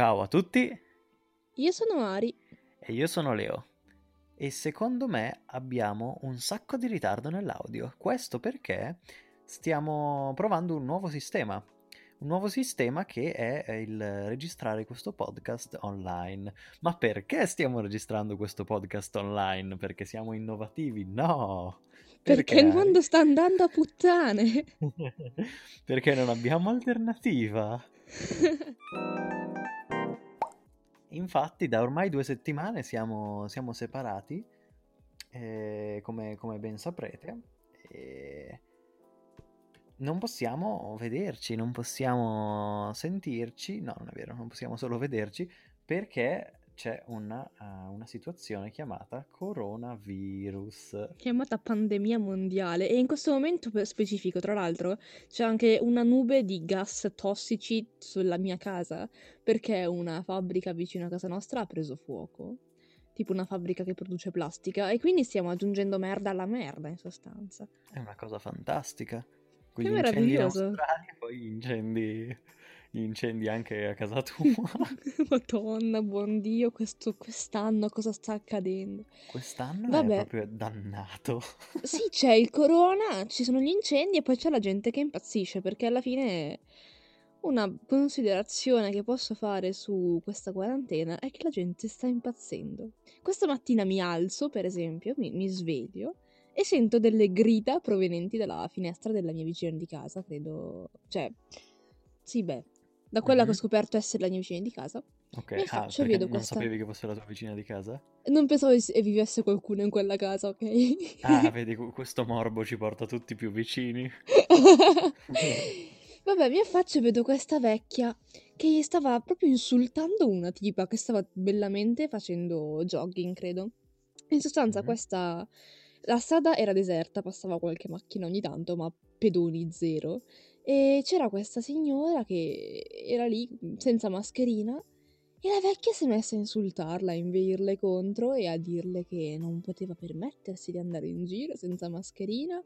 Ciao a tutti Io sono Ari. e io sono Leo. E secondo me abbiamo un sacco di ritardo nell'audio. Questo perché stiamo provando un nuovo sistema. Un nuovo sistema che è il registrare questo podcast online. Ma perché stiamo registrando questo podcast online? Perché siamo innovativi? No! Perché il Ari? mondo sta andando a puttane. Perché non abbiamo alternativa. Infatti, da ormai due settimane siamo, siamo separati, eh, come, come ben saprete, e non possiamo vederci, non possiamo sentirci, no, non è vero, non possiamo solo vederci perché c'è una, uh, una situazione chiamata coronavirus. Chiamata pandemia mondiale. E in questo momento specifico, tra l'altro, c'è anche una nube di gas tossici sulla mia casa. Perché una fabbrica vicino a casa nostra ha preso fuoco. Tipo una fabbrica che produce plastica. E quindi stiamo aggiungendo merda alla merda, in sostanza. È una cosa fantastica. Con Che gli incendi in meraviglioso. Australia, poi incendi, gli incendi anche a casa tua. Madonna, buon Dio, questo, quest'anno cosa sta accadendo? Quest'anno Vabbè. è proprio dannato. Sì, c'è il corona, ci sono gli incendi e poi c'è la gente che impazzisce, perché alla fine una considerazione che posso fare su questa quarantena è che la gente sta impazzendo. Questa mattina mi alzo, per esempio, mi, mi sveglio e sento delle grida provenienti dalla finestra della mia vicina di casa, credo... Cioè, sì, beh, da quella che Mhm. ho scoperto essere la mia vicina di casa. Ok, Mi ah, faccio, vedo non questa- sapevi che fosse la tua vicina di casa? Non pensavo es- e vivesse qualcuno in quella casa, ok? Ah, vedi, questo morbo ci porta tutti più vicini. Vabbè, mi affaccio e vedo questa vecchia che stava proprio insultando una tipa che stava bellamente facendo jogging, credo. In sostanza, Mhm. questa. La strada era deserta, passava qualche macchina ogni tanto, ma pedoni zero. E c'era questa signora che era lì senza mascherina. E la vecchia si è messa a insultarla, a inveirle contro e a dirle che non poteva permettersi di andare in giro senza mascherina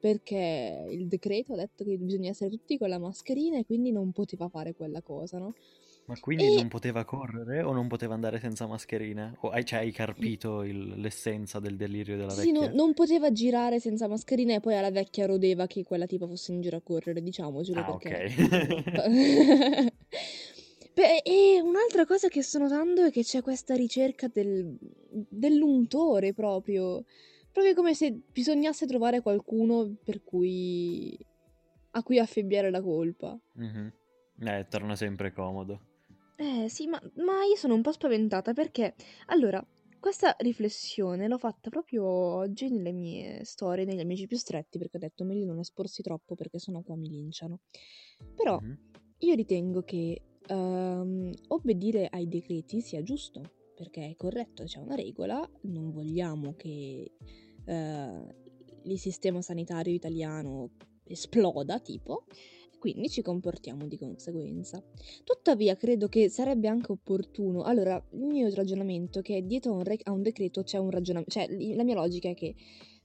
perché il decreto ha detto che bisogna essere tutti con la mascherina e quindi non poteva fare quella cosa, no? Ma quindi E- non poteva correre o non poteva andare senza mascherina? O hai, cioè, hai carpito il- l'essenza del delirio della Sì, no- vecchia? non poteva girare senza mascherina e poi alla vecchia rodeva che quella tipa fosse in giro a correre, diciamocelo Ah, perché... ok. Beh, e un'altra cosa che sto notando è che c'è questa ricerca del, dell'untore proprio. Proprio come se bisognasse trovare qualcuno per cui... a cui affibbiare la colpa. Mhm. Eh, torna sempre comodo. Eh sì, ma, ma io sono un po' spaventata perché, allora, questa riflessione l'ho fatta proprio oggi nelle mie storie, negli amici più stretti, perché ho detto meglio non esporsi troppo perché sennò qua mi linciano. Però Mhm. io ritengo che ehm, obbedire ai decreti sia giusto, perché è corretto, c'è una regola, non vogliamo che eh, il sistema sanitario italiano esploda, tipo, quindi ci comportiamo di conseguenza. Tuttavia, credo che sarebbe anche opportuno. Allora, il mio ragionamento è che dietro a un, re- a un decreto c'è un ragionamento. Cioè, la mia logica è che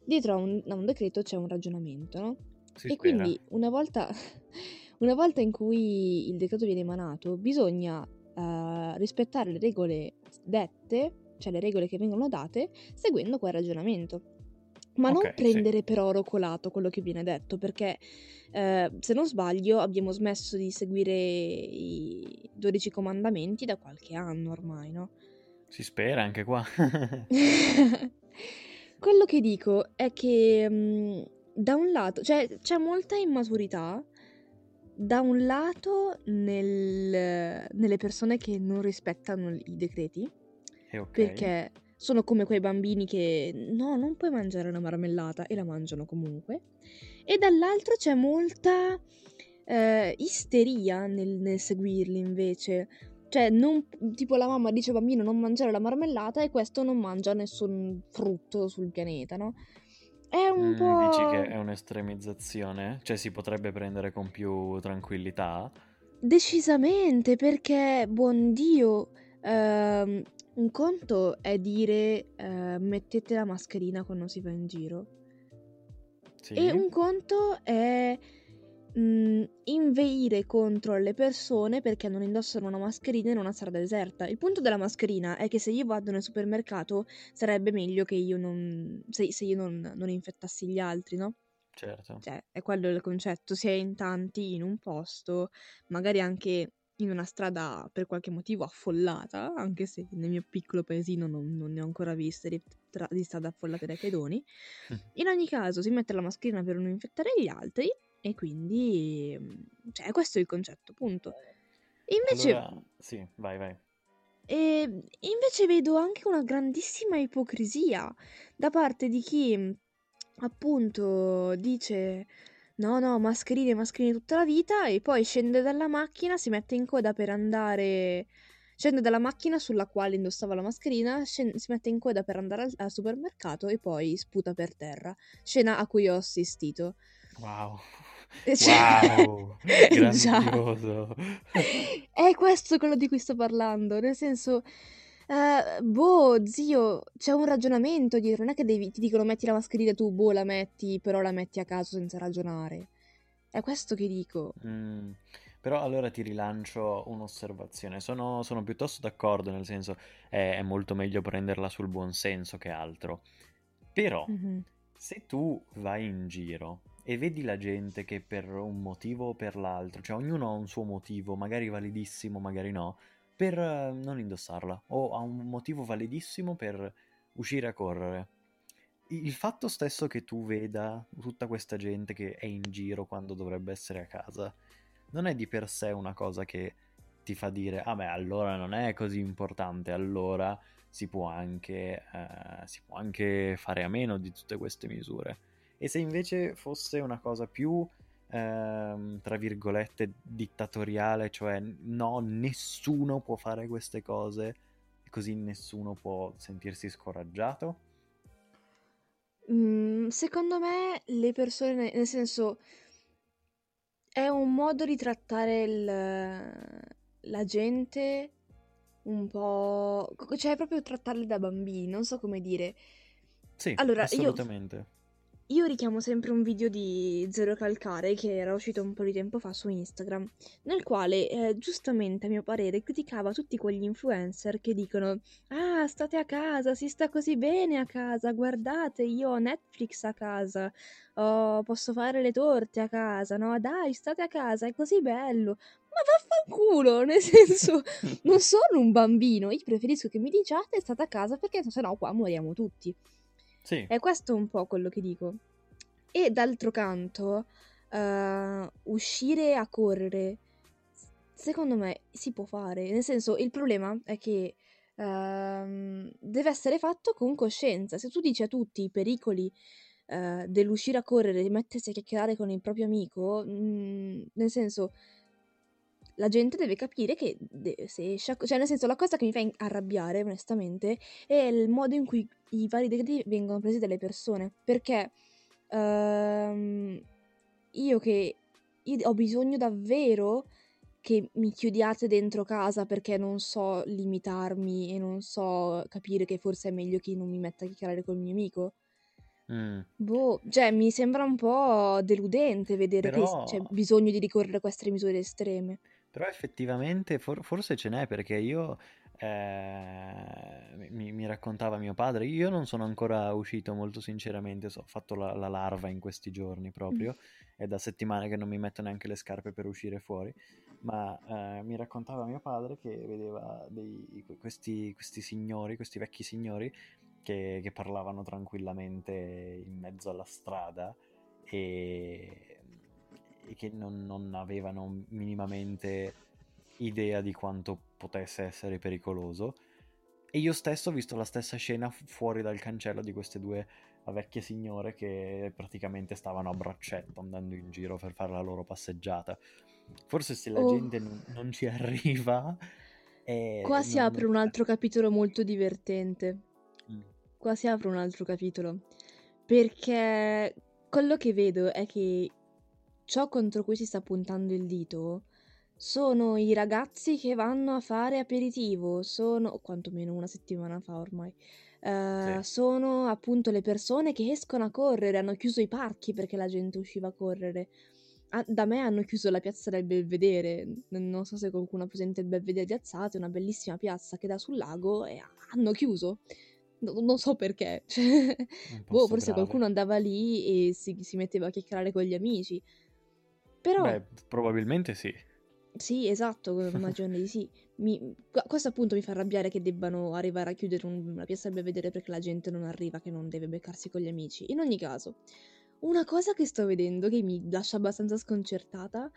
dietro a un, a un decreto c'è un ragionamento, no? Si e spera. quindi, una volta, una volta in cui il decreto viene emanato, bisogna eh, rispettare le regole dette, cioè le regole che vengono date, seguendo quel ragionamento. Ma non Ok, sì. prendere per oro colato quello che viene detto, perché eh, se non sbaglio abbiamo smesso di seguire i 12 comandamenti da qualche anno ormai, no? Si spera anche qua. Quello che dico è che mm, da un lato, cioè c'è molta immaturità da un lato nel- nelle persone che non rispettano i decreti, E ok. perché sono come quei bambini che no, non puoi mangiare una marmellata e la mangiano comunque. E dall'altro c'è molta eh, isteria nel, nel seguirli invece. Cioè, non- tipo la mamma dice al bambino non mangiare la marmellata e questo non mangia nessun frutto sul pianeta, no? È un Mm, po'... dici che è un'estremizzazione? Cioè si potrebbe prendere con più tranquillità? Decisamente, perché, buon Dio, ehm, un conto è dire eh, mettete la mascherina quando si va in giro. Sì? E un conto è mh, inveire contro le persone perché non indossano una mascherina in una strada deserta. Il punto della mascherina è che se io vado nel supermercato sarebbe meglio che io non... se, se io non, non infettassi gli altri, no? Certo. Cioè, è quello il concetto, si è in tanti in un posto, magari anche in una strada per qualche motivo affollata, anche se nel mio piccolo paesino non, non ne ho ancora viste di, tra- di strade affollate dai pedoni. Mm. In ogni caso si mette la mascherina per non infettare gli altri e quindi, cioè, questo è il concetto, punto. Invece, Allora, sì, vai, vai. e invece vedo anche una grandissima ipocrisia da parte di chi appunto dice no, no, mascherine, mascherine tutta la vita e poi scende dalla macchina, si mette in coda per andare... Scende dalla macchina sulla quale indossava la mascherina, scen- si mette in coda per andare al, al supermercato e poi sputa per terra. Scena a cui ho assistito. Wow. Cioè- Wow, grandioso. È questo quello di cui sto parlando, nel senso, eh, boh, zio, c'è un ragionamento dietro, non è che devi- ti dicono metti la mascherina tu, boh, la metti, però la metti a caso senza ragionare. È questo che dico. Mm, Però allora ti rilancio un'osservazione. Sono, sono piuttosto d'accordo, nel senso è, è molto meglio prenderla sul buon senso che altro. Però Mhm. se tu vai in giro e vedi la gente che per un motivo o per l'altro, cioè ognuno ha un suo motivo, magari validissimo, magari no, per eh, non indossarla, o ha un motivo validissimo per uscire a correre. Il fatto stesso che tu veda tutta questa gente che è in giro quando dovrebbe essere a casa, non è di per sé una cosa che ti fa dire, ah beh, allora non è così importante, allora si può anche, eh, si può anche fare a meno di tutte queste misure. E se invece fosse una cosa più, ehm, tra virgolette, dittatoriale, cioè no, nessuno può fare queste cose, così nessuno può sentirsi scoraggiato? Mm, secondo me le persone, nel senso, è un modo di trattare il- la gente un po'... cioè proprio trattarli da bambini, non so come dire. Sì, Allora, assolutamente. io richiamo sempre un video di Zero Calcare che era uscito un po' di tempo fa su Instagram, nel quale eh, giustamente a mio parere criticava tutti quegli influencer che dicono Ah, state a casa, si sta così bene a casa, guardate, io ho Netflix a casa, oh, posso fare le torte a casa, no? Dai, state a casa, è così bello. Ma vaffanculo, nel senso, non sono un bambino, io preferisco che mi diciate state a casa perché sennò qua moriamo tutti. Sì, È questo un po' quello che dico. E d'altro canto, eh, uscire a correre, secondo me si può fare. Nel senso, il problema è che ehm, deve essere fatto con coscienza. Se tu dici a tutti i pericoli eh, dell'uscire a correre, di mettersi a chiacchierare con il proprio amico, mm, nel senso, la gente deve capire che de- se co- cioè nel senso la cosa che mi fa in- arrabbiare onestamente è il modo in cui i vari decreti vengono presi dalle persone. Perché ehm, io che io ho bisogno davvero che mi chiudiate dentro casa perché non so limitarmi e non so capire che forse è meglio che non mi metta a chiacchierare col mio amico. Mm, boh cioè mi sembra un po' deludente vedere che c'è Però, bisogno di ricorrere a queste misure estreme però effettivamente for- forse ce n'è perché io, eh, mi, mi raccontava mio padre, io non sono ancora uscito molto sinceramente, so- ho fatto la, la larva in questi giorni proprio, è da settimane che non mi metto neanche le scarpe per uscire fuori, ma eh, mi raccontava mio padre che vedeva dei, questi, questi signori, questi vecchi signori che, che parlavano tranquillamente in mezzo alla strada e, e che non, non avevano minimamente idea di quanto potesse essere pericoloso. E io stesso ho visto la stessa scena fu- fuori dal cancello di queste due vecchie signore che praticamente stavano a braccetto andando in giro per fare la loro passeggiata. Forse se la Oh. gente non, non ci arriva, eh, Qua si apre un altro capitolo molto divertente. Mm. Qua si apre un altro capitolo. Perché quello che vedo è che ciò contro cui si sta puntando il dito sono i ragazzi che vanno a fare aperitivo, sono, o quantomeno una settimana fa ormai, eh, Sì. sono appunto le persone che escono a correre, hanno chiuso i parchi perché la gente usciva a correre. a- da me hanno chiuso la piazza del Belvedere. Non so se qualcuno ha presente il Belvedere di Azzate, una bellissima piazza che dà sul lago e hanno chiuso. No- non so perché. Cioè, boh, forse grave. qualcuno andava lì e si, si metteva a chiacchierare con gli amici. Però, Beh, probabilmente sì. sì, esatto, immagino di sì. Mi- questo appunto mi fa arrabbiare che debbano arrivare a chiudere un- una piazza del Belvedere perché la gente non arriva, che non deve beccarsi con gli amici. In ogni caso, una cosa che sto vedendo che mi lascia abbastanza sconcertata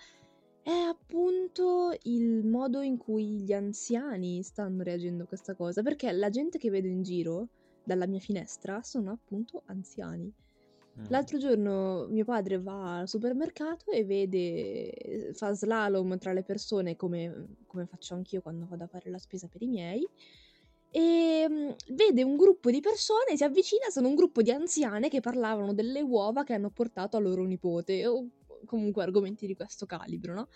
è appunto il modo in cui gli anziani stanno reagendo a questa cosa, perché la gente che vedo in giro dalla mia finestra sono appunto anziani. Mm. L'altro giorno mio padre va al supermercato e vede, fa slalom tra le persone come, come faccio anch'io quando vado a fare la spesa per i miei. E mm, vede un gruppo di persone, si avvicina, sono un gruppo di anziane che parlavano delle uova che hanno portato a loro nipote, o comunque argomenti di questo calibro, no?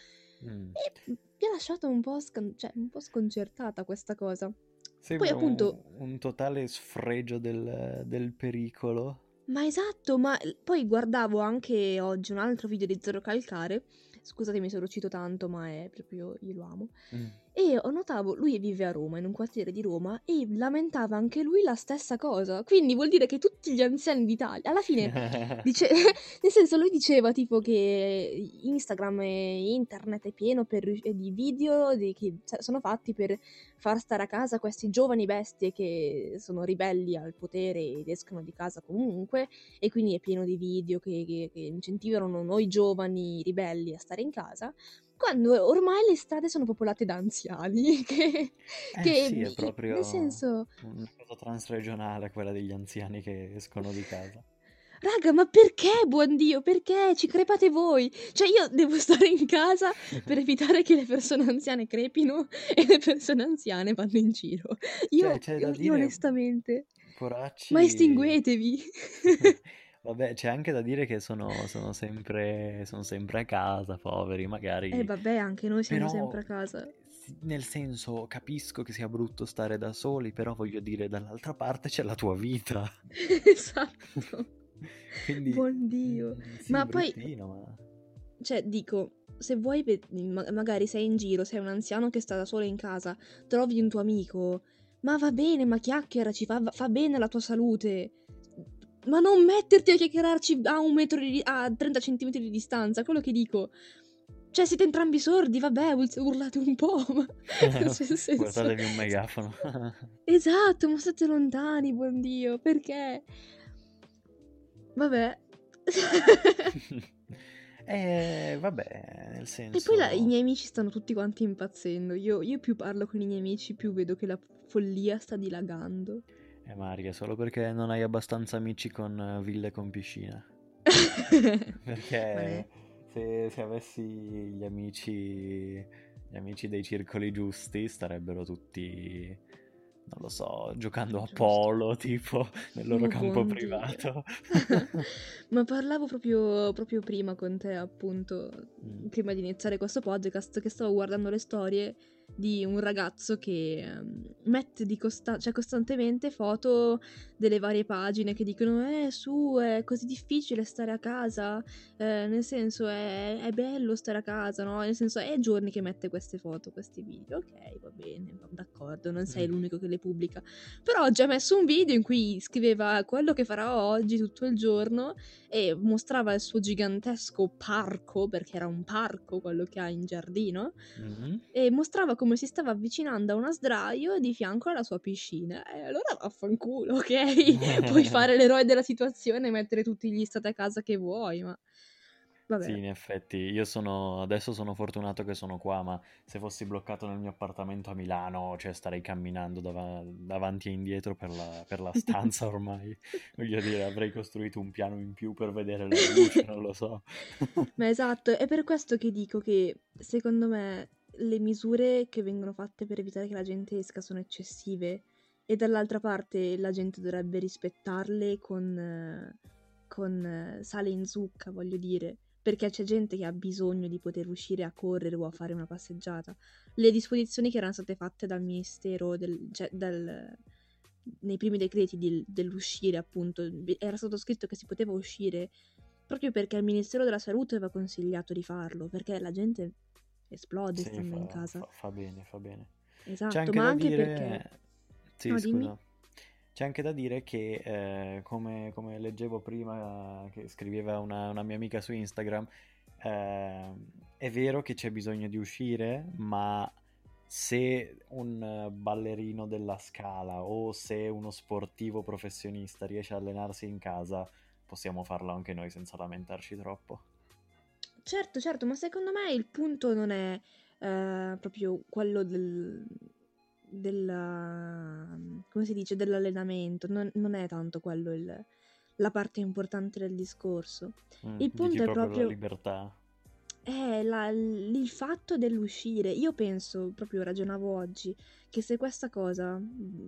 Mm. E mi ha lasciato un po', scan- cioè, un po' sconcertata questa cosa. Sembra appunto- un, un totale sfregio del, del pericolo. Ma esatto, ma poi guardavo anche oggi un altro video di Zero Calcare, scusatemi se lo cito tanto, ma è proprio, io lo amo, Mm. E ho notavo, lui vive a Roma, in un quartiere di Roma, e lamentava anche lui la stessa cosa, quindi vuol dire che tutti gli anziani d'Italia, alla fine, dice, nel senso lui diceva tipo che Instagram e internet è pieno per di video di- che s- sono fatti per far stare a casa questi giovani bestie che sono ribelli al potere ed escono di casa comunque e quindi è pieno di video che, che- che incentivano noi giovani ribelli a stare in casa quando ormai le strade sono popolate da anziani che, Eh che sì, è proprio nel senso una cosa transregionale quella degli anziani che escono di casa. raga ma perché buon dio? Perché? Ci crepate voi. Cioè io devo stare in casa per evitare che le persone anziane crepino e le persone anziane vanno in giro. Io, Cioè, da io dire, onestamente poracci... ma estinguetevi Vabbè, c'è anche da dire che sono, sono sempre, sono sempre a casa, poveri, magari... Eh vabbè, anche noi siamo Però, sempre a casa. nel senso, capisco che sia brutto stare da soli, però voglio dire, dall'altra parte c'è la tua vita. esatto. Quindi... Buon Dio. mm, sì, Ma poi- ma... Cioè, dico, se vuoi, magari sei in giro, sei un anziano che sta da solo in casa, trovi un tuo amico, ma va bene, ma chiacchieraci, fa, fa bene alla tua salute. Ma non metterti a chiacchierarci a un metro di, a 30 centimetri di distanza, quello che dico. Cioè, siete entrambi sordi, vabbè, ur- urlate un po', ma... nel senso- Guardatevi un megafono. Esatto, ma state lontani, buon Dio, perché? Vabbè. Eh, vabbè, nel E senso... poi la- i miei amici stanno tutti quanti impazzendo. Io, io più parlo con i miei amici, più vedo che la follia sta dilagando. Eh, Maria, solo perché non hai abbastanza amici con eh, ville con piscina. Perché se, se avessi gli amici, gli amici dei circoli giusti starebbero tutti, non lo so, giocando a Giusto. polo, tipo, nel loro Oh, campo privato. Ma parlavo proprio, proprio prima con te, appunto, Mm. prima di iniziare questo podcast, che stavo guardando le storie di un ragazzo che ehm, mette di costa- cioè, costantemente foto delle varie pagine che dicono eh su è così difficile stare a casa eh, nel senso è, è bello stare a casa no nel senso è giorni che mette queste foto questi video ok va bene d'accordo non sei Mm. l'unico che le pubblica però oggi ha messo un video in cui scriveva quello che farà oggi tutto il giorno e mostrava il suo gigantesco parco perché era un parco quello che ha in giardino Mhm. e mostrava come si stava avvicinando a una sdraio di fianco alla sua piscina. E allora vaffanculo, ok? Puoi fare l'eroe della situazione e mettere tutti gli stati a casa che vuoi, ma vabbè. Sì, in effetti, io sono, adesso sono fortunato che sono qua, ma se fossi bloccato nel mio appartamento a Milano, cioè starei camminando dava- davanti e indietro per la, per la stanza ormai. Voglio dire, avrei costruito un piano in più per vedere la luce, non lo so. Ma esatto, è per questo che dico che secondo me le misure che vengono fatte per evitare che la gente esca sono eccessive e dall'altra parte la gente dovrebbe rispettarle con, con eh, sale in zucca, voglio dire, perché c'è gente che ha bisogno di poter uscire a correre o a fare una passeggiata. Le disposizioni che erano state fatte dal ministero, del, cioè dal- nei primi decreti di- dell'uscire, appunto, era stato scritto che si poteva uscire proprio perché il Ministero della Salute aveva consigliato di farlo, perché la gente esplode Sì, stando in fa, casa. fa- fa bene, fa bene. C'è Esatto, anche ma da anche dire... perché... Sì, No, dimmi. scusa. C'è anche da dire che, eh, come, come leggevo prima, che scriveva una, una mia amica su Instagram, eh, è vero che c'è bisogno di uscire, ma se un ballerino della Scala o se uno sportivo professionista riesce a allenarsi in casa, possiamo farlo anche noi senza lamentarci troppo. Certo, certo, ma secondo me il punto non è eh, proprio quello del, della- come si dice, dell'allenamento, non, non è tanto quello il- la parte importante del discorso. Mm, Il punto è proprio la proprio libertà. è la- il fatto dell'uscire. Io penso, proprio ragionavo oggi, che se questa cosa,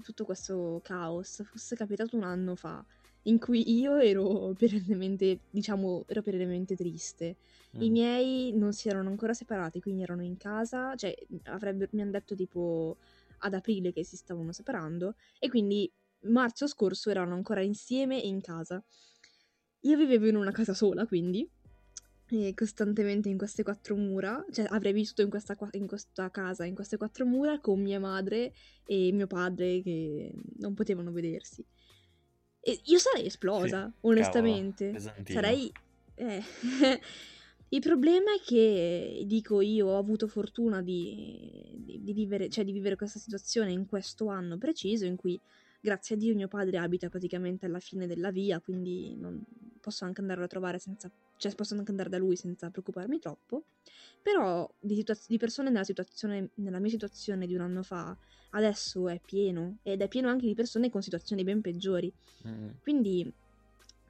tutto questo caos, fosse capitato un anno fa, in cui io ero perennemente, diciamo, ero perennemente triste, i Mm, miei non si erano ancora separati, quindi erano in casa, cioè mi hanno detto tipo ad aprile che si stavano separando, e quindi marzo scorso erano ancora insieme e in casa. Io vivevo in una casa sola, quindi e costantemente in queste quattro mura, cioè avrei vissuto in questa, in questa casa, in queste quattro mura con mia madre e mio padre che non potevano vedersi. Io sarei Sì, esplosa, cavolo, onestamente. pesantino. Sarei... eh. Il problema è che, dico io, ho avuto fortuna di, di- di vivere, cioè di vivere questa situazione in questo anno preciso in cui, grazie a Dio, mio padre abita praticamente alla fine della via, quindi non posso anche andarlo a trovare senza... cioè posso anche andare da lui senza preoccuparmi troppo. Però di, situaz- di persone nella situazione, nella mia situazione di un anno fa, adesso è pieno, ed è pieno anche di persone con situazioni ben peggiori. Mm, Quindi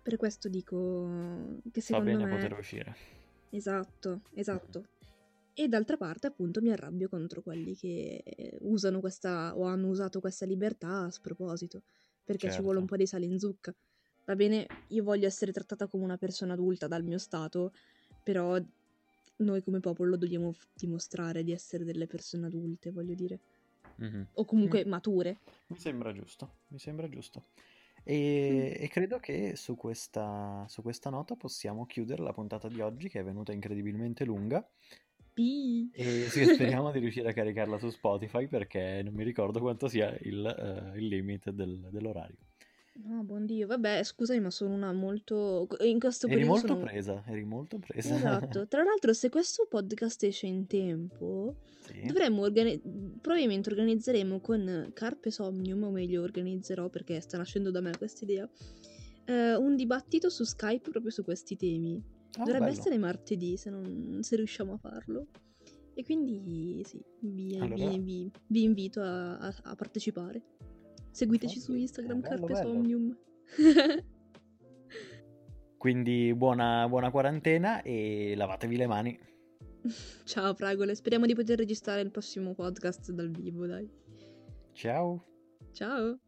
per questo dico che Fa secondo bene me... poter uscire. Esatto, esatto. E d'altra parte, appunto, mi arrabbio contro quelli che usano questa o hanno usato questa libertà a sproposito, perché ci vuole un Certo. po' di sale in zucca. Va bene, io voglio essere trattata come una persona adulta dal mio stato, però noi come popolo dobbiamo dimostrare di essere delle persone adulte, voglio dire, Mhm. o comunque mature. Mi sembra giusto, mi sembra giusto. E, e credo che su questa, su questa nota possiamo chiudere la puntata di oggi, che è venuta incredibilmente lunga. E sì, speriamo di riuscire a caricarla su Spotify perché non mi ricordo quanto sia il, eh, il limite del- dell'orario. No, buon Dio, vabbè, scusami, ma sono una molto... In questo Eri periodo molto sono... presa, eri molto presa. Esatto, tra l'altro se questo podcast esce in tempo, Sì. dovremmo organi- probabilmente organizzeremo con Carpe Somnium, o meglio organizzerò perché sta nascendo da me questa idea, eh, un dibattito su Skype proprio su questi temi. Ah, Dovrebbe bello. essere martedì se, non, se riusciamo a farlo. E quindi sì, vi, Allora- vi- vi- vi invito a, a- a partecipare. Seguiteci su Instagram bello, Carpe bello. Somnium. Quindi buona, buona quarantena e lavatevi le mani. Ciao fragole, speriamo di poter registrare il prossimo podcast dal vivo, dai. Ciao. Ciao!